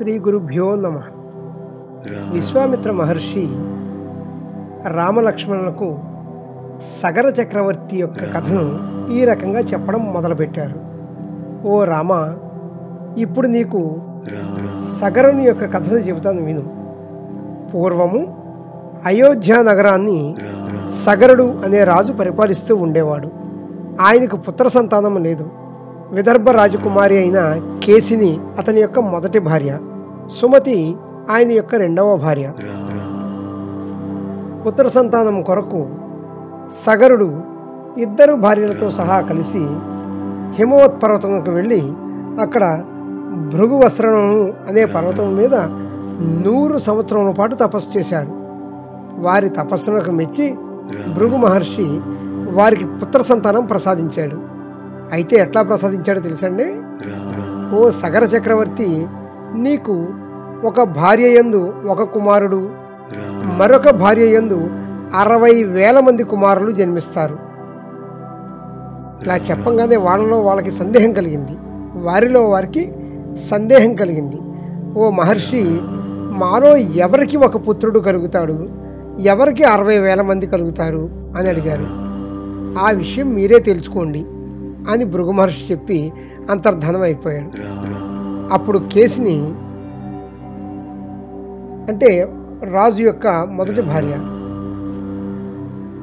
శ్రీ గురుభ్యో నమ విశ్వామిత్ర మహర్షి రామలక్ష్మణులకు సగర చక్రవర్తి యొక్క కథను ఈ రకంగా చెప్పడం మొదలుపెట్టారు. ఓ రామ ఇప్పుడు నీకు సగరుని యొక్క కథను చెబుతాను విను. పూర్వము అయోధ్య నగరాన్ని సగరుడు అనే రాజు పరిపాలిస్తూ ఉండేవాడు. ఆయనకు పుత్ర సంతానం లేదు. విదర్భ రాజకుమారి అయిన కేసిని అతని యొక్క మొదటి భార్య. సుమతి ఆయన యొక్క రెండవ భార్య. పుత్ర సంతానం కొరకు సగరుడు ఇద్దరు భార్యలతో సహా కలిసి హిమవత్ పర్వతంకు వెళ్ళి అక్కడ భృగు వస్త్రము అనే పర్వతం మీద నూరు సంవత్సరముల పాటు తపస్సు చేశారు వారి తపస్సులకు మెచ్చి భృగు మహర్షి వారికి పుత్ర సంతానం ప్రసాదించాడు. అయితే ఎట్లా ప్రసాదించాడో తెలుసండి? ఓ సగర చక్రవర్తి నీకు ఒక భార్య యందు ఒక కుమారుడు మరొక భార్య యందు అరవై వేల మంది కుమారులు జన్మిస్తారు. ఇలా చెప్పంగానే వాళ్ళలో వాళ్ళకి సందేహం కలిగింది. వారిలో వారికి సందేహం కలిగింది. ఓ మహర్షి మాలో ఎవరికి ఒక పుత్రుడు కలుగుతాడు? ఎవరికి అరవై వేల మంది కలుగుతారు? అని అడిగారు. ఆ విషయం మీరే తెలుసుకోండి అని భృగు మహర్షి చెప్పి అంతర్ధనం అయిపోయాడు. అప్పుడు కేసుని అంటే రాజు యొక్క మొదటి భార్య.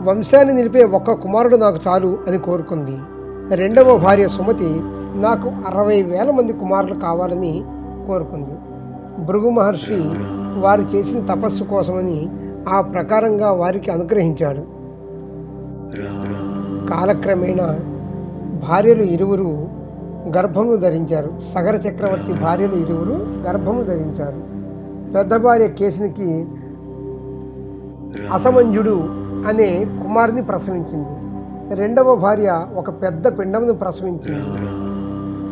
వంశాన్ని నిలిపే ఒక్క కుమారుడు నాకు చాలు అని కోరుకుంది. రెండవ భార్య సుమతి నాకు అరవై వేల మంది కుమారులు కావాలని కోరుకుంది. భృగు మహర్షి వారు చేసిన తపస్సు కోసమని ఆ ప్రకారంగా వారికి అనుగ్రహించాడు. కాలక్రమేణా భార్యలు ఇరువురు గర్భమును ధరించారు. సగర చక్రవర్తి భార్యలు ఇరువురు గర్భము ధరించారు. పెద్ద భార్య కేసునికి అసమంజుడు అనే కుమారుని ప్రసవించింది. రెండవ భార్య ఒక పెద్ద పిండమును ప్రసవించింది.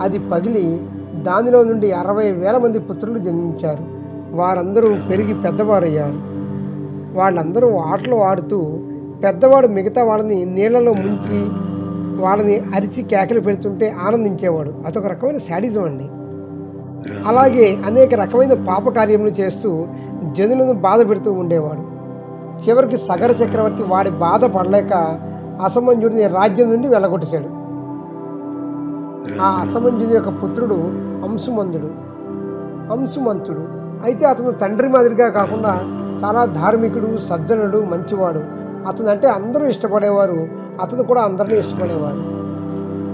అది పగిలి దానిలో నుండి అరవై వేల మంది పుత్రులు జన్మించారు. వారందరూ పెరిగి పెద్దవారయ్యారు. వాళ్ళందరూ ఆటలు ఆడుతూ పెద్దవాడు మిగతా వాళ్ళని నీళ్ళలో ముంచి వాళ్ళని అరిచి కేకలు పెడుతుంటే ఆనందించేవాడు. అదొక రకమైన శాడిజం అండి. అలాగే అనేక రకమైన పాపకార్యములు చేస్తూ జనులను బాధ పెడుతూ ఉండేవాడు. చివరికి సగర చక్రవర్తి వాడి బాధ పడలేక అసమంజుడిని రాజ్యం నుండి వెళ్ళగొట్టేశాడు. ఆ అసమంజుని యొక్క పుత్రుడు అంశుమంతుడు అంశుమంతుడు అయితే అతను తండ్రి మాదిరిగా కాకుండా చాలా ధార్మికుడు సజ్జనుడు మంచివాడు. అతను అంటే అందరూ ఇష్టపడేవారు అతను కూడా అందరినీ ఇష్టపడేవాడు.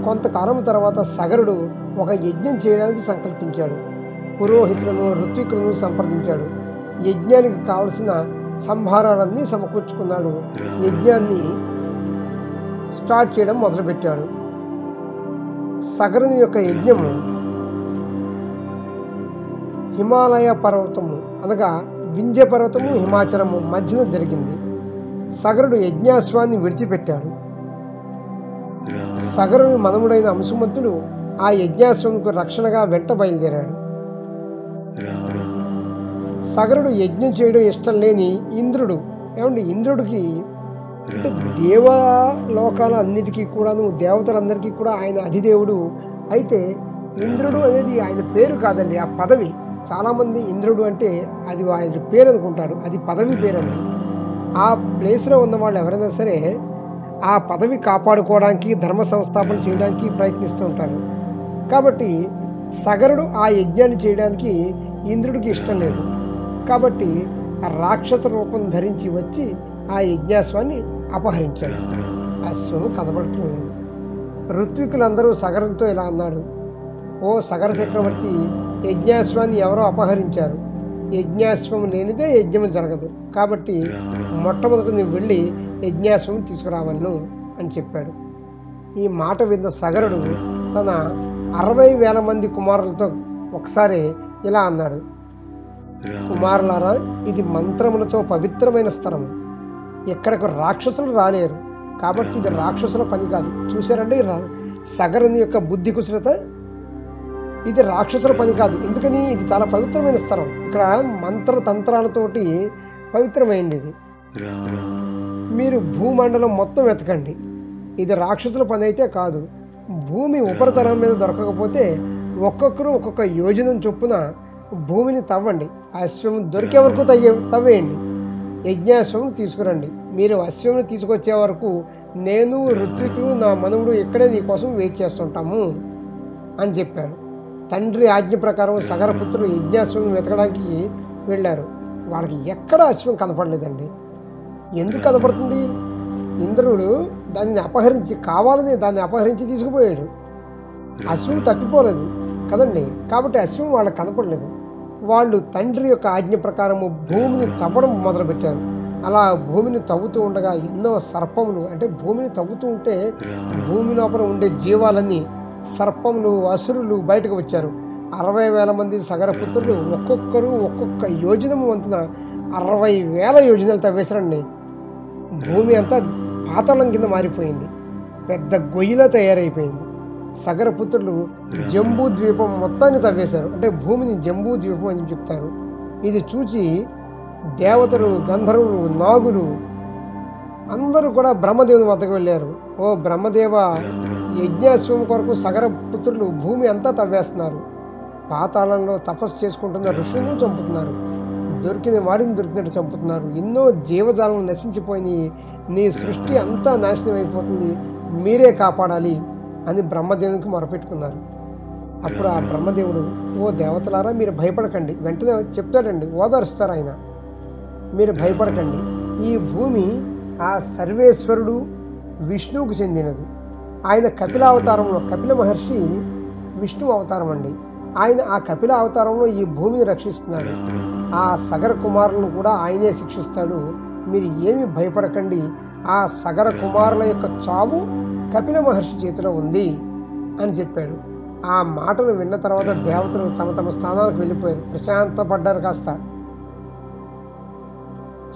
కొంతకాలం తర్వాత సగరుడు ఒక యజ్ఞం చేయడానికి సంకల్పించాడు. పురోహితులను ఋత్వికులను సంప్రదించాడు. యజ్ఞానికి కావలసిన సంభారాలన్నీ సమకూర్చుకున్నాడు. యజ్ఞాన్ని స్టార్ట్ చేయడం మొదలుపెట్టాడు. సగరుని యొక్క యజ్ఞము హిమాలయ పర్వతము అనగా వింధ్య పర్వతము హిమాచలము మధ్యన జరిగింది. సగరుడు యజ్ఞాశ్వాన్ని విడిచిపెట్టాడు. సగరుని మనముడైన అంశుమంతుడు ఆ యజ్ఞాశ్వముకు రక్షణగా వెంట బయలుదేరాడు. సగరుడు యజ్ఞం చేయడం ఇష్టం లేని ఇంద్రుడు ఏమంటే ఇంద్రుడికి? దేవలోకాల అన్నిటికీ కూడాను దేవతలందరికీ కూడా ఆయన అధిదేవుడు అయితే ఇంద్రుడు అనేది ఆయన పేరు కాదండి ఆ పదవి. చాలామంది ఇంద్రుడు అంటే అది ఆయన పేరు అనుకుంటాడు అది పదవి పేరు పేరండి ఆ ప్లేస్లో ఉన్న వాళ్ళు ఎవరైనా సరే ఆ పదవి కాపాడుకోవడానికి ధర్మ సంస్థాపన చేయడానికి ప్రయత్నిస్తూ ఉంటారు. కాబట్టి సగరుడు ఆ యజ్ఞాన్ని చేయడానికి ఇంద్రుడికి ఇష్టం లేదు. కాబట్టి రాక్షస రూపం ధరించి వచ్చి ఆ యజ్ఞాస్వాన్ని అపహరించాడు. అశ్వము కదపడుతుంది ఋత్వికులందరూ సగరంతో ఇలా అన్నాడు. ఓ సగర చక్రవర్తి యజ్ఞాశ్వాన్ని ఎవరో అపహరించారు. యజ్ఞాశ్వం లేనిదే యజ్ఞం జరగదు. కాబట్టి మొట్టమొదటి నువ్వు వెళ్ళి యజ్ఞాశ్వం తీసుకురావలను అని చెప్పాడు. ఈ మాట విన్న సగరుడు తన అరవై వేల మంది కుమారులతో ఒకసారి ఇలా అన్నాడు. కుమారులారా ఇది మంత్రములతో పవిత్రమైన స్థలం ఇక్కడకు రాక్షసులు రాలేరు. కాబట్టి ఇది రాక్షసుల పని కాదు. చూసారండి రా- సగరుని యొక్క బుద్ధి కుశలత? ఇది రాక్షసుల పని కాదు. ఎందుకని? ఇది చాలా పవిత్రమైన స్థలం. ఇక్కడ మంత్ర తంత్రాలతోటి పవిత్రమైంది ఇది. మీరు భూమండలం మొత్తం వెతకండి. ఇది రాక్షసుల పని అయితే కాదు. భూమి ఉపరితలం మీద దొరకకపోతే ఒక్కొక్కరు ఒక్కొక్క యోజనం చొప్పున భూమిని తవ్వండి. అశ్వం దొరికే వరకు తయ్య తవ్వేయండి. యజ్ఞాశ్వం తీసుకురండి. మీరు అశ్వం తీసుకొచ్చే వరకు నేను ఋత్వికుడు నా మనవుడు ఇక్కడే నీకోసం వెయిట్ చేస్తుంటాము అని చెప్పారు. తండ్రి ఆజ్ఞ ప్రకారం సగరపుత్రులు యజ్ఞాశ్వం వెతకడానికి వెళ్ళారు. వాళ్ళకి ఎక్కడ అశ్వం కనపడలేదండి. ఎందుకు కనపడుతుంది? ఇంద్రుడు దానిని అపహరించి కావాలని దాన్ని అపహరించి తీసుకుపోయాడు. అశ్వం తప్పిపోలేదు కదండి? కాబట్టి అశ్వం వాళ్ళకి కనపడలేదు. వాళ్ళు తండ్రి యొక్క ఆజ్ఞ ప్రకారము భూమిని తవ్వడం మొదలుపెట్టారు. అలా భూమిని తవ్వుతూ ఉండగా ఎన్నో సర్పములు అంటే భూమిని తవ్వుతూ ఉంటే భూమి లోపల ఉండే జీవాలన్నీ సర్పములు అసురులు బయటకు వచ్చారు. అరవై వేల మంది సగరపుత్రులు ఒక్కొక్కరు ఒక్కొక్క యోజనము వంతున అరవై వేల యోజనలు తవ్వేశారండి. భూమి అంతా పాతాళం కింద మారిపోయింది. పెద్ద గొయ్యిలా తయారైపోయింది. సగరపుత్రులు జంబూ ద్వీపం మొత్తాన్ని తవ్వేశారు. అంటే భూమిని జంబూ ద్వీపం అని చెప్తారు. ఇది చూచి దేవతలు గంధర్వులు నాగులు అందరూ కూడా బ్రహ్మదేవుని వద్దకు వెళ్ళారు. ఓ బ్రహ్మదేవ యజ్ఞాశ్వం కొరకు సగర పుత్రులు భూమి అంతా తవ్వేస్తున్నారు. పాతాళంలో తపస్సు చేసుకుంటున్న ఋషులను చంపుతున్నారు. దొరికిన వాడిని దొరికినట్టు చంపుతున్నారు. ఎన్నో జీవజాలం నశించిపోయినాయి. నీ సృష్టి అంతా నాశనం అయిపోతుంది. మీరే కాపాడాలి అని బ్రహ్మదేవునికి మొరపెట్టుకున్నారు. అప్పుడు ఆ బ్రహ్మదేవుడు ఓ దేవతలారా మీరు భయపడకండి. వెంటనే చెప్తాడండి. ఓదారుస్తారు ఆయన. మీరు భయపడకండి. ఈ భూమి ఆ సర్వేశ్వరుడు విష్ణువుకు చెందినది. ఆయన కపిల అవతారంలో కపిల మహర్షి విష్ణు అవతారం అండి. ఆయన ఆ కపిల అవతారంలో ఈ భూమిని రక్షిస్తున్నాడు. ఆ. సగర కుమారులను కూడా ఆయనే శిక్షిస్తాడు. మీరు ఏమి భయపడకండి. ఆ సగర కుమారుల యొక్క చావు కపిల మహర్షి చేతిలో ఉంది అని చెప్పాడు. ఆ మాటలు విన్న తర్వాత దేవతలు తమ తమ స్థానాలకు వెళ్ళిపోయారు. ప్రశాంతపడ్డారు కాస్త.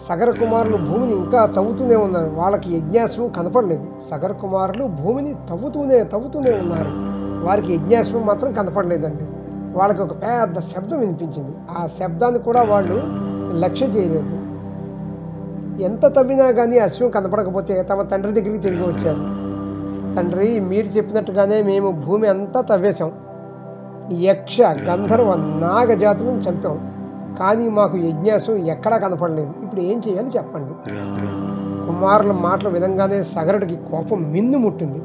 సగర కుమారులు భూమిని ఇంకా తవ్వుతూనే ఉన్నారు. వాళ్ళకి యజ్ఞాశ్వం కనపడలేదు. సగర కుమారులు భూమిని తవ్వుతూనే తవ్వుతూనే ఉన్నారు. వారికి యజ్ఞాశ్వం మాత్రం కనపడలేదండి. వాళ్ళకి ఒక పెద్ద శబ్దం వినిపించింది. ఆ శబ్దాన్ని కూడా వాళ్ళు లక్ష్య చేయలేదు. ఎంత తవ్వినా కానీ అశ్వం కనపడకపోతే తమ తండ్రి దగ్గరికి తిరిగి వచ్చారు. తండ్రి మీరు చెప్పినట్టుగానే మేము భూమి అంతా తవ్వేశాం. యక్ష గంధర్వ నాగజాతులను చంపాం. కానీ మాకు యజ్ఞాసం ఎక్కడా కనపడలేదు. ఇప్పుడు ఏం చేయాలి చెప్పండి. కుమారుల మాటల విధంగానే సగరుడికి కోపం మిన్ను ముట్టింది.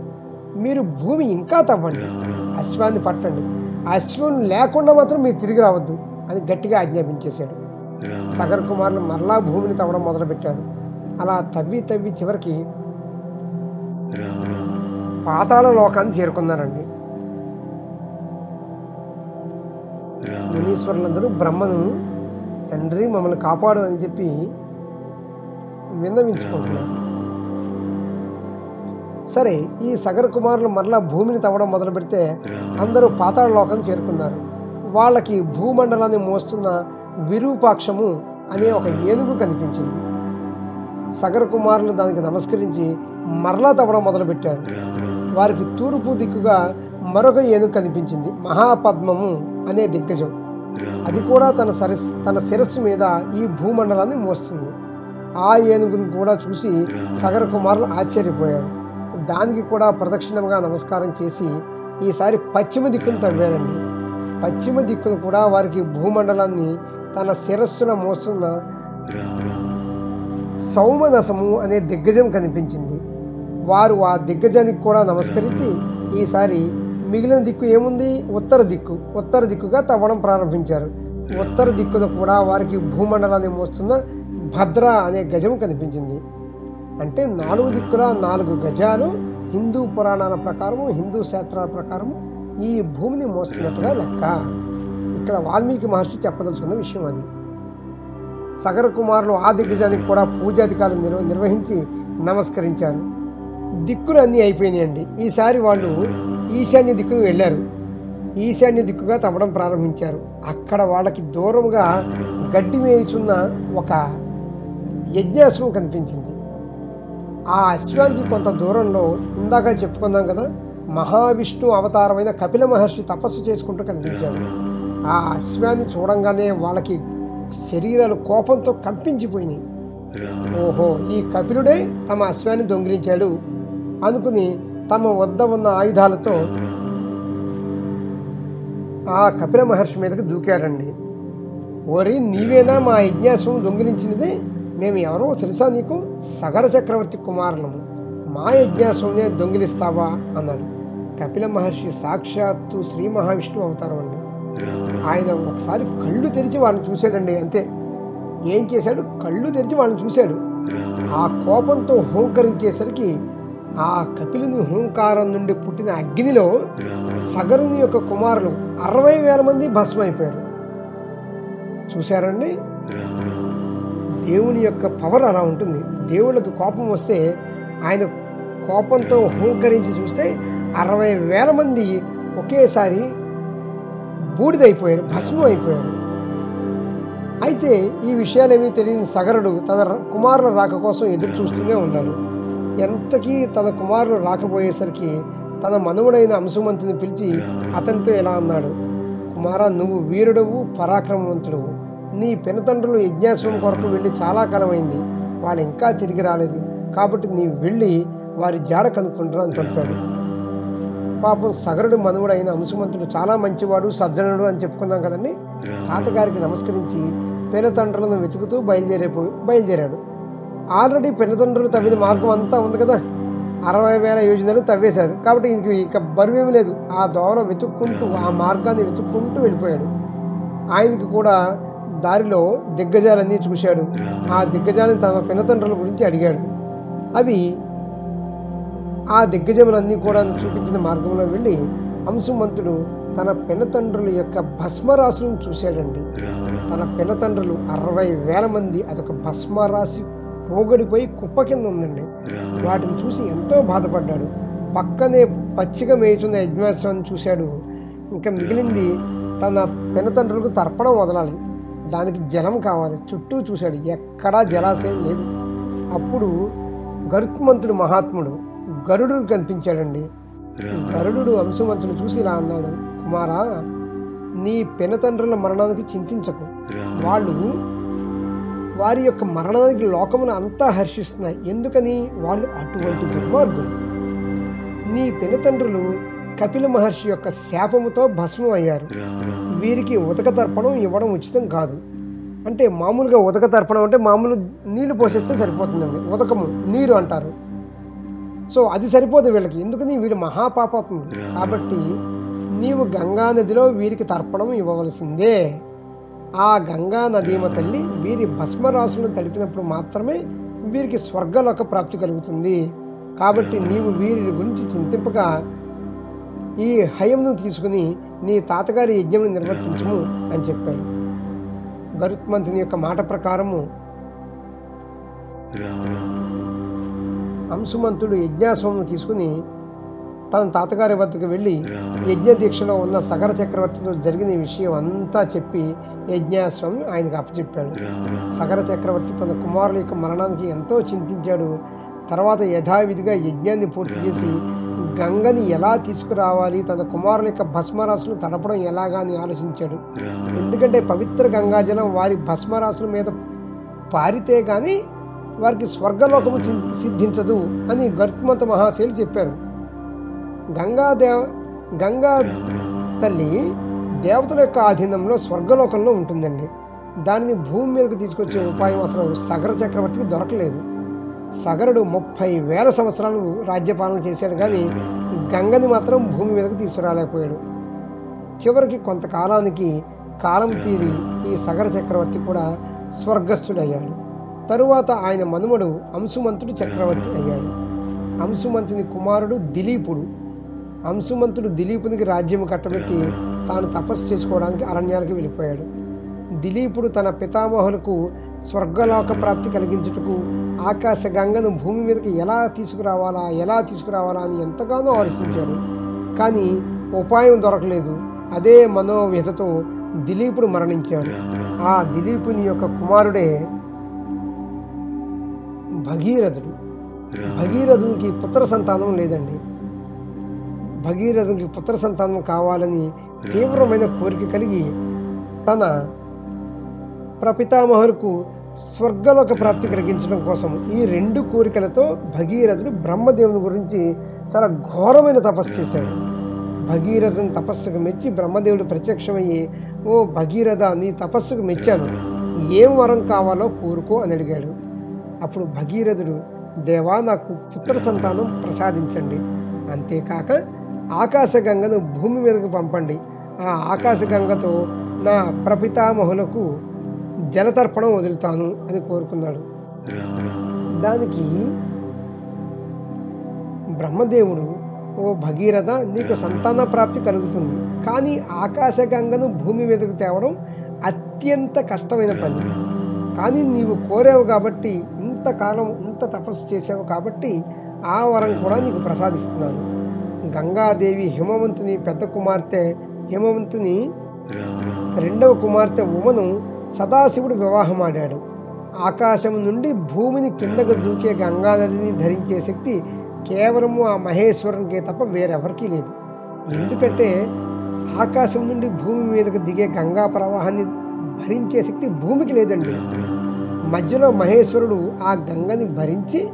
మీరు భూమి ఇంకా తవ్వండి. అశ్వాన్ని పట్టండి. అశ్వం లేకుండా మాత్రం మీరు తిరిగి రావద్దు అని గట్టిగా ఆజ్ఞాపించేశాడు. సగర్ కుమారులు మరలా భూమిని తవ్వడం మొదలుపెట్టారు అలా తవ్వి తవ్వి చివరికి పాతాళ లోకాన్ని చేరుకున్నారండి. మునీశ్వరులందరూ బ్రహ్మను తండ్రి మమ్మల్ని కాపాడు అని చెప్పి విన్నవించుకుంటున్నారు. సరే ఈ సగర కుమారులు మరలా భూమిని తవ్వడం మొదలు పెడితే అందరూ పాతాళ లోకం చేరుకున్నారు. వాళ్ళకి భూమండలాన్ని మోస్తున్న విరూపాక్షము అనే ఒక ఏనుగు కనిపించింది. సగర కుమారులు దానికి నమస్కరించి మరలా తవ్వడం మొదలుపెట్టారు. వారికి తూర్పు దిక్కుగా మరొక ఏనుగు కనిపించింది మహాపద్మము అనే దిగ్గజం. అది కూడా తన సరస్ తన శిరస్సు మీద ఈ భూమండలాన్ని మోస్తుంది. ఆ ఏనుగును కూడా చూసి సగర కుమారులు ఆశ్చర్యపోయారు. దానికి కూడా ప్రదక్షిణంగా నమస్కారం చేసి ఈసారి పశ్చిమ దిక్కును తవ్వారండి. పశ్చిమ దిక్కును కూడా వారికి భూమండలాన్ని తన శిరస్సున మోస్తున్న సౌమదశము అనే దిగ్గజం కనిపించింది. వారు ఆ దిగ్గజానికి కూడా నమస్కరించి ఈసారి మిగిలిన దిక్కు ఏముంది? ఉత్తర దిక్కు. ఉత్తర దిక్కుగా తవ్వడం ప్రారంభించారు. ఉత్తర దిక్కును కూడా వారికి భూమండలాన్ని మోస్తున్న భద్ర అనే గజం కనిపించింది. అంటే నాలుగు దిక్కుల నాలుగు గజాలు హిందూ పురాణాల ప్రకారము హిందూ శాస్త్రాల ప్రకారము ఈ భూమిని మోస్తున్నట్టుగా లెక్క. ఇక్కడ వాల్మీకి మహర్షి చెప్పదలుచుకున్న విషయం అది. సగర కుమారులు ఆ దిగ్గజానికి కూడా పూజాధికారులు నిర్వ నిర్వహించి నమస్కరించారు. దిక్కులు అన్నీ అయిపోయినాయండి. ఈసారి వాళ్ళు ఈశాన్య దిక్కును వెళ్ళారు. ఈశాన్య దిక్కుగా తవ్వడం ప్రారంభించారు. అక్కడ వాళ్ళకి దూరంగా గడ్డి మేయుచున్న ఒక యజ్ఞాశ్వం కనిపించింది. ఆ అశ్వానికి కొంత దూరంలో ఇందాక చెప్పుకున్నాం కదా మహావిష్ణు అవతారమైన కపిల మహర్షి తపస్సు చేసుకుంటూ కనిపించాడు. ఆ అశ్వాన్ని చూడంగానే వాళ్ళకి శరీరాలు కోపంతో కంపించిపోయినాయి. ఓహో ఈ కపిలుడే తమ అశ్వాన్ని దొంగిలించాడు అనుకుని తమ వద్ద ఉన్న ఆయుధాలతో ఆ కపిల మహర్షి మీదకి దూకారండి ఓరి నీవేనా మా యజ్ఞాశ్వం దొంగిలించినది? మేము ఎవరో తెలుసా నీకు? సగర చక్రవర్తి కుమారులము. మా యజ్ఞాశ్వంనే దొంగిలిస్తావా? అన్నాడు. కపిల మహర్షి సాక్షాత్తు శ్రీ మహావిష్ణువు అవతారం అండి. ఆయన ఒకసారి కళ్ళు తెరిచి వాళ్ళని చూశాడండి అంతే. ఏం చేశాడు? కళ్ళు తెరిచి వాళ్ళని చూశాడు. ఆ కోపంతో హోంకరించేసరికి ఆ కపిలుని హోంకారం నుండి పుట్టిన అగ్నిలో సగరుని యొక్క కుమారులు అరవై వేల మంది భస్మైపోయారు చూశారండి? దేవుని యొక్క పవర్ అలా ఉంటుంది. దేవుళ్ళకి కోపం వస్తే ఆయన కోపంతో హూంకరించి చూస్తే అరవై వేల మంది ఒకేసారి బూడిదైపోయారు భస్మం అయిపోయారు. అయితే ఈ విషయాలేమీ తెలియని సగరుడు తన కుమారుల రాక కోసం ఎదురు చూస్తూనే ఉన్నాడు. ఎంతకీ తన కుమారులు రాకపోయేసరికి తన మనువుడైన అంశుమంతుని పిలిచి అతనితో ఇలా అన్నాడు? కుమారా నువ్వు వీరుడవు పరాక్రమవంతుడవు. నీ పెనతండ్రులు యజ్ఞాశ్వం కొరకు వెళ్ళి చాలా కాలమైంది. వాళ్ళు ఇంకా తిరిగి రాలేదు. కాబట్టి నీవు వెళ్ళి వారి జాడ కనుక్కుంటారు అని చెప్పాడు. పాపం సగరుడు మనువుడైన అంశుమంతుడు చాలా మంచివాడు సజ్జనుడు అని చెప్పుకున్నాం కదండి. తాతగారికి నమస్కరించి పెనతండ్రులను వెతుకుతూ బయలుదేరిపో బయలుదేరాడు. ఆల్రెడీ పెనతండ్రులు తవ్విన మార్గం అంతా ఉంది కదా. అరవై వేల యోజనలు తవ్వేశారు. కాబట్టి ఇంక ఇక బరువేమీ లేదు. ఆ దోవ వెతుక్కుంటూ ఆ మార్గాన్ని వెతుక్కుంటూ వెళ్ళిపోయాడు. ఆయనకి కూడా దారిలో దిగ్గజాలన్నీ చూశాడు ఆ దిగ్గజాలని తమ పినతండ్రుల గురించి అడిగాడు. అవి ఆ దిగ్గజములన్నీ కూడా చూపించిన మార్గంలో వెళ్ళి అంశుమంతుడు తన పినతండ్రుల యొక్క భస్మరాశులను చూశాడండి. తన పినతండ్రులు అరవై వేల మంది అదొక భస్మరాశి పోగడిపోయి కుప్ప కింద ఉందండి. వాటిని చూసి ఎంతో బాధపడ్డాడు. పక్కనే పచ్చిగా మేయుచున్న యజ్ఞాశ్వాన్ని చూశాడు. ఇంకా మిగిలింది తన పినతండ్రులకు తర్పణం వదలాలి. దానికి జలం కావాలి. చుట్టూ చూశాడు. ఎక్కడా జలాశయం లేదు. అప్పుడు గరుత్మంతుడు మహాత్ముడు గరుడు కనిపించాడండి గరుడు అంశుమంతుడు చూసి ఇలా అన్నాడు కుమారా నీ పినతండ్రుల మరణానికి చింతించకు. వాళ్ళు వారి యొక్క మరణానికి లోకమును అంతా హర్షిస్తున్నాయి. ఎందుకని? వాళ్ళు అటువంటి దుర్మార్గులు. నీ పినతండ్రులు కపిల మహర్షి యొక్క శాపముతో భస్మం అయ్యారు. వీరికి ఉదక తర్పణం ఇవ్వడం ఉచితం కాదు. అంటే మామూలుగా ఉదక తర్పణం అంటే మామూలు నీళ్ళు పోసేస్తే సరిపోతుందండి. ఉదకము నీరు అంటారు. సో అది సరిపోదు వీళ్ళకి. ఎందుకని వీడు మహాపాపాత్ముడు కాబట్టి నీవు గంగా నదిలో వీరికి తర్పణం ఇవ్వవలసిందే. ఆ గంగా నదీమ తల్లి వీరి భస్మరాశులను తడిపినప్పుడు మాత్రమే వీరికి స్వర్గలోక ప్రాప్తి కలుగుతుంది. కాబట్టి నీవు వీరి గురించి చింతింపగా ఈ హయంను తీసుకుని నీ తాతగారి యజ్ఞం నిర్వర్తించము అని చెప్పాడు. గరుత్మంతుని యొక్క మాట ప్రకారము అంశుమంతుడు యజ్ఞాశ్వము తీసుకుని తన తాతగారి వద్దకు వెళ్ళి యజ్ఞ దీక్షలో ఉన్న సగర చక్రవర్తితో జరిగిన విషయం అంతా చెప్పి యజ్ఞాశ్వం ఆయనకు అప్పచెప్పాడు. సగర చక్రవర్తి తన కుమారుల యొక్క మరణానికి ఎంతో చింతించాడు. తర్వాత యథావిధిగా యజ్ఞాన్ని పూర్తి చేసి గంగని ఎలా తీసుకురావాలి? తన కుమారుల యొక్క భస్మరాశులు తడపడం ఎలాగా అని ఆలోచించాడు. ఎందుకంటే పవిత్ర గంగాజలం వారి భస్మరాశుల మీద పారితే గాని వారికి స్వర్గలోకము సిద్ధించదు అని గరుత్మంత మహాశైలు చెప్పారు. గంగా దేవ గంగా తల్లి దేవతల యొక్క ఆధీనంలో స్వర్గలోకంలో ఉంటుందండి. దానిని భూమి మీదకి తీసుకొచ్చే ఉపాయం అసలు సగర చక్రవర్తికి దొరకలేదు. సగరుడు ముప్పై వేల సంవత్సరాలు రాజ్యపాలన చేశాడు కానీ గంగని మాత్రం భూమి మీదకి తీసుకురాలేకపోయాడు. చివరికి కొంతకాలానికి కాలం తీరి ఈ సగర చక్రవర్తి కూడా స్వర్గస్థుడయ్యాడు. తరువాత ఆయన మనుమడు అంశుమంతుడు చక్రవర్తి అయ్యాడు. అంశుమంతుని కుమారుడు దిలీపుడు. అంశుమంతుడు దిలీపునికి రాజ్యం కట్టబెట్టి తాను తపస్సు చేసుకోవడానికి అరణ్యానికి వెళ్ళిపోయాడు. దిలీపుడు తన పితామహులకు స్వర్గలోక ప్రాప్తి కలిగించుటకు ఆకాశ గంగను భూమి మీదకి ఎలా తీసుకురావాలా ఎలా తీసుకురావాలా అని ఎంతగానో ఆలోచించారు. కానీ ఉపాయం దొరకలేదు. అదే మనోవ్యతతో దిలీపుడు మరణించాడు. ఆ దిలీపుని యొక్క కుమారుడే భగీరథుడు. భగీరథునికి పుత్ర సంతానం లేదండి. భగీరథునికి పుత్ర సంతానం కావాలని తీవ్రమైన కోరిక కలిగి తన ప్రపితామహులకు స్వర్గలోక ప్రాప్తి కలిగించడం కోసం ఈ రెండు కోరికలతో భగీరథుడు బ్రహ్మదేవుని గురించి చాలా ఘోరమైన తపస్సు చేశాడు. భగీరథుని తపస్సుకు మెచ్చి బ్రహ్మదేవుడు ప్రత్యక్షమయ్యి ఓ భగీరథ నీ తపస్సుకు మెచ్చాను. ఏం వరం కావాలో కోరుకో అని అడిగాడు. అప్పుడు భగీరథుడు దేవా నాకు పుత్ర సంతానం ప్రసాదించండి. అంతేకాక ఆకాశగంగను భూమి మీదకు పంపండి. ఆ ఆకాశగంగతో నా ప్రపితామహులకు జలతర్పణం వదులుతాను అని కోరుకున్నాడు. దానికి బ్రహ్మదేవుడు ఓ భగీరథ నీకు సంతాన ప్రాప్తి కలుగుతుంది. కానీ ఆకాశగంగను భూమి మీదకు తేవడం అత్యంత కష్టమైన పని. కానీ నీవు కోరావు కాబట్టి ఇంతకాలం ఇంత తపస్సు చేసావు కాబట్టి ఆ వరం కూడా నీకు ప్రసాదిస్తున్నాను. గంగాదేవి హిమవంతుని పెద్ద కుమార్తె హిమవంతుని రెండవ కుమార్తె ఉమను సదాశివుడు వివాహమాడాడు. ఆకాశం నుండి భూమిని కిందకు దూకే గంగానదిని ధరించే శక్తి కేవలము ఆ మహేశ్వరునికే తప్ప వేరెవరికీ లేదు. ఎందుకంటే ఆకాశం నుండి భూమి మీదకు దిగే గంగా ప్రవాహాన్ని భరించే శక్తి భూమికి లేదండి. మధ్యలో మహేశ్వరుడు ఆ గంగని భరించి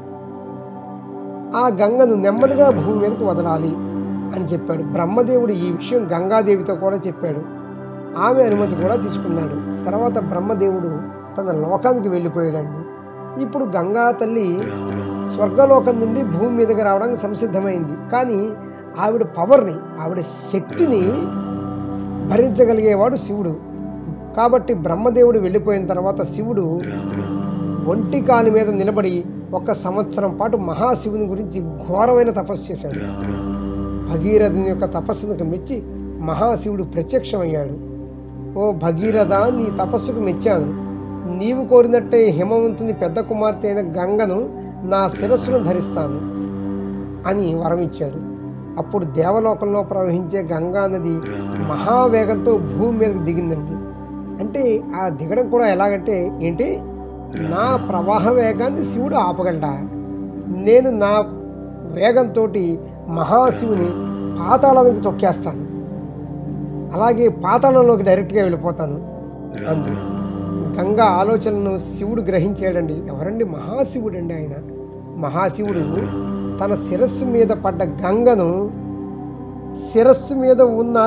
ఆ గంగను నెమ్మదిగా భూమి మీదకు వదలాలి అని చెప్పాడు. బ్రహ్మదేవుడు ఈ విషయం గంగాదేవితో కూడా చెప్పాడు. ఆమె అనుమతి కూడా తీసుకున్నాడు. తర్వాత బ్రహ్మదేవుడు తన లోకానికి వెళ్ళిపోయాడండి. ఇప్పుడు గంగా తల్లి స్వర్గలోకం నుండి భూమి మీదకి రావడానికి సంసిద్ధమైంది. కానీ ఆవిడ పవర్ని ఆవిడ శక్తిని భరించగలిగేవాడు శివుడు. కాబట్టి బ్రహ్మదేవుడు వెళ్ళిపోయిన తర్వాత శివుడు ఒంటి కాలు మీద నిలబడి ఒక సంవత్సరం పాటు మహాశివుని గురించి ఘోరమైన తపస్సు చేశాడు. భగీరథుని యొక్క తపస్సును మెచ్చి మహాశివుడు ప్రత్యక్షమయ్యాడు. ఓ భగీరథ నీ తపస్సుకు మెచ్చాను. నీవు కోరినట్టే హిమవంతుని పెద్ద కుమార్తె అయిన గంగను నా శిరస్సును ధరిస్తాను అని వరమిచ్చాడు. అప్పుడు దేవలోకంలో ప్రవహించే గంగా నది మహావేగంతో భూమి మీదకి దిగిందండి. అంటే ఆ దిగడం కూడా ఎలాగంటే ఏంటి? నా ప్రవాహ వేగాన్ని శివుడు ఆపగలడా? నేను నా వేగంతో మహాశివుని పాతాళానికి తొక్కేస్తాను. అలాగే పాతాళంలోకి డైరెక్ట్గా వెళ్ళిపోతాను. గంగా ఆలోచనను శివుడు గ్రహించాడండి. ఎవరండి? మహాశివుడు అండి ఆయన. మహాశివుడు తన శిరస్సు మీద పడ్డ గంగను శిరస్సు మీద ఉన్న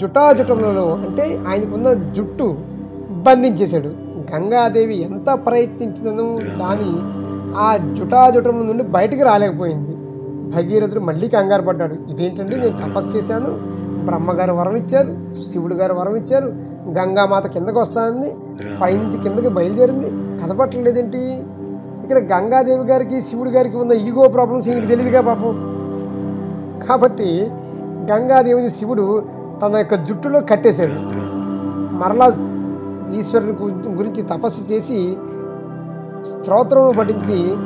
జుటాజుటములలో అంటే ఆయనకున్న జుట్టు బంధించేశాడు. గంగాదేవి ఎంత ప్రయత్నించినను దాని ఆ జుటాజుటం నుండి బయటికి రాలేకపోయింది. భగీరథుడు మళ్ళీ కంగారు పడ్డాడు. ఇదేంటండి? నేను తపస్సు చేశాను. బ్రహ్మగారు వరం ఇచ్చారు శివుడు గారు వరం ఇచ్చారు గంగామాత కిందకు వస్తానంది పైనుంచి కిందకి బయలుదేరింది. కనపట్టలేదేంటి ఇక్కడ గంగాదేవి గారికి శివుడి గారికి ఉన్న ఈగో ప్రాబ్లమ్స్ ఈయనకి తెలియదుగా పాపం. కాబట్టి గంగాదేవిని శివుడు తన యొక్క జుట్టులో కట్టేశాడు. మరలా ఈశ్వరుని గురించి- తపస్సు చేసి స్తోత్రము పఠించి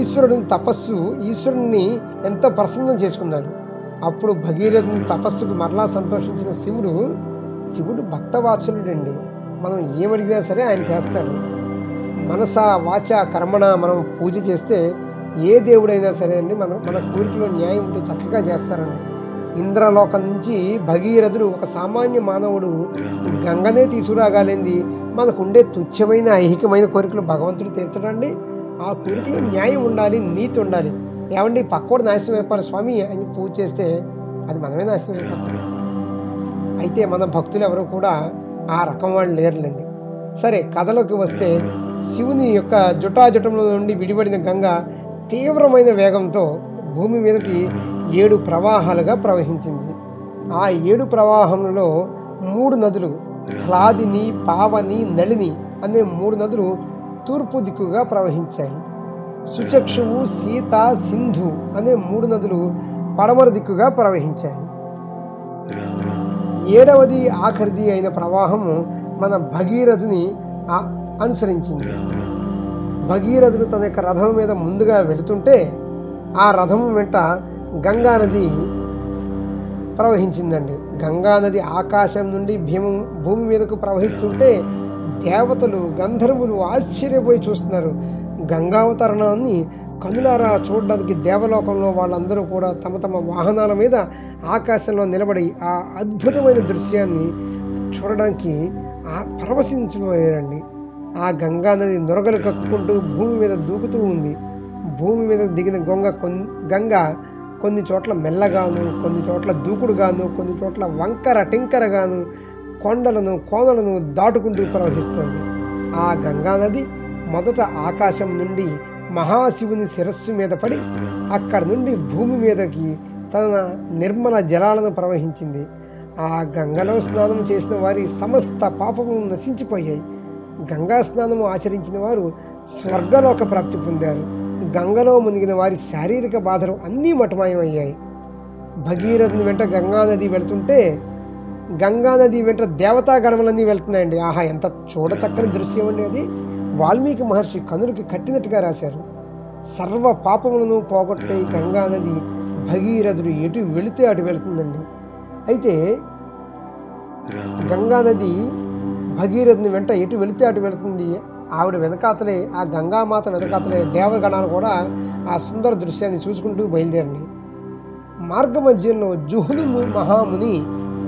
ఈశ్వరుడిని తపస్సు ఈశ్వరుని ఎంతో ప్రసన్నం చేసుకున్నాడు. అప్పుడు భగీరథుని తపస్సుకు మరలా సంతోషించిన శివుడు శివుడు భక్తవాత్సలుడండి మనం ఏమడిగినా సరే ఆయన చేస్తాడు. మనస వాచ కర్మణ మనం పూజ చేస్తే ఏ దేవుడైనా సరే అండి మనం మన కోరికలో న్యాయం ఉంటే చక్కగా చేస్తారండి. ఇంద్రలోకం నుంచి భగీరథుడు ఒక సామాన్య మానవుడు గంగనే తీసుకురాగాలింది మనకుండే తుచ్చమైన ఐహికమైన కోరికలు భగవంతుడు తీర్చడండి. ఆ కోరికలో న్యాయం ఉండాలి నీతి ఉండాలి. ఏమండి పక్కోడు నాశనం అయిపోవాలి స్వామి అని పూజ చేస్తే అది మనమే నాశనం అయిపోతాం అయితే మన భక్తులు ఎవరు కూడా ఆ రకం వాళ్ళు లేరులేండి. సరే కథలోకి వస్తే శివుని యొక్క జుటాజుటంలో నుండి విడిపడిన గంగ తీవ్రమైన వేగంతో భూమి మీదకి ఏడు ప్రవాహాలుగా ప్రవహించింది. ఆ ఏడు ప్రవాహంలో మూడు నదులు హ్లాదిని పావని నళిని అనే మూడు నదులు తూర్పు దిక్కుగా ప్రవహించాయి. సుచక్షువు సీత సింధు అనే మూడు నదులు పడమర దిక్కుగా ప్రవహించాయి. ఏడవది ఆఖరిది అయిన ప్రవాహము మన భగీరథుని అనుసరించింది. భగీరథుడు తన యొక్క రథం మీద ముందుగా వెళుతుంటే ఆ రథం వెంట గంగా నది ప్రవహించిందండి. గంగా నది ఆకాశం నుండి భీమం భూమి మీదకు ప్రవహిస్తుంటే దేవతలు గంధర్వులు ఆశ్చర్యపోయి చూస్తున్నారు. గంగావతరణాన్ని కనులారా చూడడానికి దేవలోకంలో వాళ్ళందరూ కూడా తమ తమ వాహనాల మీద ఆకాశంలో నిలబడి ఆ అద్భుతమైన దృశ్యాన్ని చూడడానికి ఆ పరవశించిపోయారండి. ఆ గంగా నది నొరగలు కక్కుకుంటూ భూమి మీద దూకుతూ ఉంది. భూమి మీద దిగిన గొంగ కొన్ని గంగ కొన్ని చోట్ల మెల్లగాను కొన్ని చోట్ల దూకుడుగాను కొన్ని చోట్ల వంకర టింకరగాను కొండలను కోనలను దాటుకుంటూ ప్రవహిస్తుంది. ఆ గంగా నది మొదట ఆకాశం నుండి మహాశివుని శిరస్సు మీద పడి అక్కడి నుండి భూమి మీదకి తన నిర్మల జలాలను ప్రవహించింది. ఆ గంగలో స్నానం చేసిన వారి సమస్త పాపములు నశించిపోయాయి. గంగా స్నానము ఆచరించిన వారు స్వర్గలోక ప్రాప్తి పొందారు. గంగలో మునిగిన వారి శారీరక బాధలు అన్నీ మటమాయమయ్యాయి. భగీరథుని వెంట గంగా నది గంగానది గంగా నది వెంట దేవతా గణములన్నీ వెళ్తున్నాయండి. ఆహా ఎంత చూడచక్కని దృశ్యం అండి అది. వాల్మీకి మహర్షి కనులకి కట్టినట్టుగా రాశారు. సర్వ పాపములను పోగొట్టే గంగా నది భగీరథుడు ఎటు వెళితే అటు వెళుతుందండి. అయితే గంగా నది భగీరథుని వెంట ఎటు వెళితే అటు వెళుతుంది? ఆవిడ వెనకాతలే ఆ గంగామాత వెనకాతలే దేవగణాలు కూడా ఆ సుందర దృశ్యాన్ని చూసుకుంటూ బయలుదేరండి. మార్గ మధ్యంలో జుహును మహాముని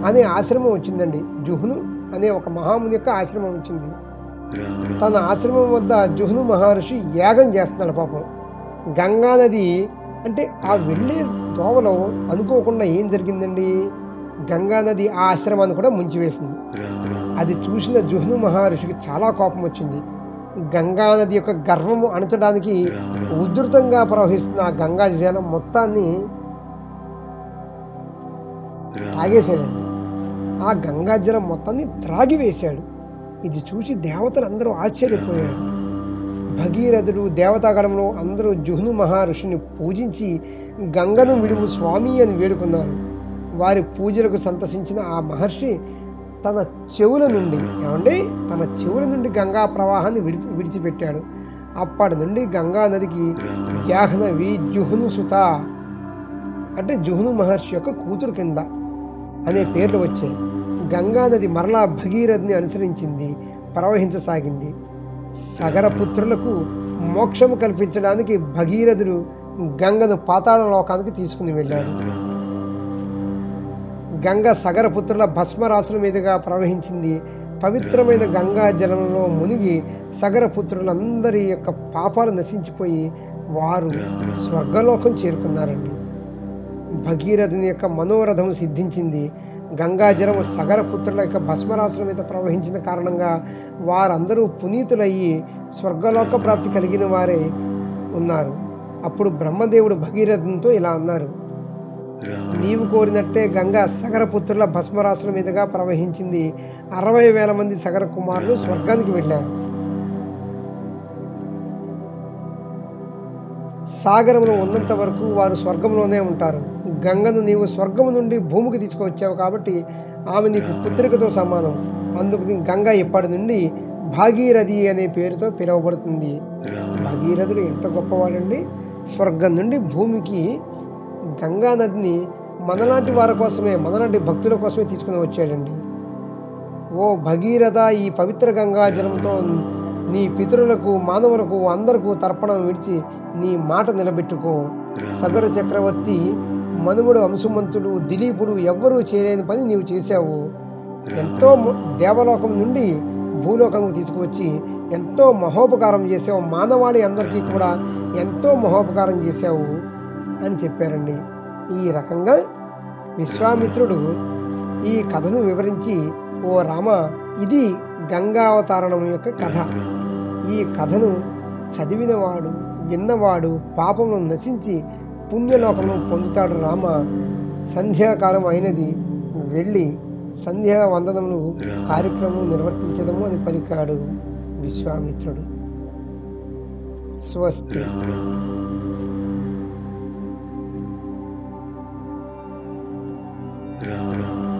అనే ఆశ్రమం వచ్చిందండి. జుహును అనే ఒక మహాముని యొక్క ఆశ్రమం వచ్చింది. తన ఆశ్రమం వద్ద జుహును మహర్షి యాగం చేస్తున్నాడు పాపం. గంగా నది అంటే ఆ వెళ్ళే దోవలో అనుకోకుండా ఏం జరిగిందండి? గంగా నది ఆ ఆశ్రమాన్ని కూడా ముంచివేసింది. అది చూసిన జుహ్ను మహర్షికి చాలా కోపం వచ్చింది. గంగా నది యొక్క గర్వము అణచడానికి ఉధృతంగా ప్రవహిస్తున్న ఆ గంగా జలం మొత్తాన్ని తాగేశాడండి ఆ గంగా జలం మొత్తాన్ని త్రాగివేశాడు. ఇది చూసి దేవతలు అందరూ ఆశ్చర్యపోయారు. భగీరథుడు దేవతాగణంలో అందరూ జుహ్ను మహర్షిని పూజించి గంగను విడుము స్వామి అని వేడుకున్నారు. వారి పూజలకు సంతసించిన ఆ మహర్షి తన చెవుల నుండి ఏమండి? తన చెవుల నుండి గంగా ప్రవాహాన్ని విడిచి విడిచిపెట్టాడు. అప్పటి నుండి గంగా నదికి జాహ్నవి జుహ్ను సుత అంటే జుహ్ను మహర్షి యొక్క కూతురు కింద అనే పేర్లు వచ్చాయి. గంగా నది మరలా భగీరథ్ని అనుసరించింది ప్రవహించసాగింది. సగర పుత్రులకు మోక్షము కల్పించడానికి భగీరథుడు గంగను పాతాళ లోకానికి తీసుకుని వెళ్ళాడు. గంగ సగర పుత్రుల భస్మరాశుల మీదుగా ప్రవహించింది. పవిత్రమైన గంగా జలంలో మునిగి సగర పుత్రులందరి యొక్క పాపాలు నశించిపోయి వారు స్వర్గలోకం చేరుకున్నారండి. భగీరథుని యొక్క మనోరథం సిద్ధించింది. గంగాజలం సగర పుత్రుల యొక్క భస్మరాశుల మీద ప్రవహించిన కారణంగా వారందరూ పునీతులయ్యి స్వర్గలోక ప్రాప్తి కలిగిన వారే ఉన్నారు. అప్పుడు బ్రహ్మదేవుడు భగీరథునితో ఇలా అన్నారు నీవు కోరినట్టే గంగా సగర పుత్రుల భస్మరాశుల మీదుగా ప్రవహించింది. అరవై వేల మంది సగర కుమారులు స్వర్గానికి వెళ్ళారు. సాగరంలో ఉన్నంత వరకు వారు స్వర్గంలోనే ఉంటారు. గంగను నీవు స్వర్గము నుండి భూమికి తీసుకువచ్చావు కాబట్టి ఆమె నీకు పుత్రికతో సమానం. అందుకు గంగ ఇప్పటి నుండి భాగీరథి అనే పేరుతో పిలువబడుతుంది. భగీరథుడు ఎంత గొప్పవాడండి? స్వర్గం నుండి భూమికి గంగా నదిని మనలాంటి వారి కోసమే మనలాంటి భక్తుల కోసమే తీసుకుని వచ్చాడండి. ఓ భగీరథ ఈ పవిత్ర గంగా జలంతో నీ పితరులకు మానవులకు అందరకు తర్పణం విడిచి నీ మాట నిలబెట్టుకో. సగర చక్రవర్తి మనుముడు అంశుమంతుడు దిలీపుడు ఎవ్వరూ చేయలేని పని నీవు చేశావు. ఎంతో దేవలోకం నుండి భూలోకం తీసుకువచ్చి ఎంతో మహోపకారం చేసావు మానవాళి అందరికీ కూడా ఎంతో మహోపకారం చేశావు అని చెప్పారండి. ఈ రకంగా విశ్వామిత్రుడు ఈ కథను వివరించి ఓ రామ ఇది గంగావతారణం యొక్క కథ. ఈ కథను చదివినవాడు విన్నవాడు పాపమును నశించి పుణ్యలోకము పొందుతాడు రామ. సంధ్యాకాలం అయినది. వెళ్ళి సంధ్యా వందనము కార్యక్రమం నిర్వర్తించడము అని పలికాడు విశ్వామిత్రుడు. స్వస్తి. రామ.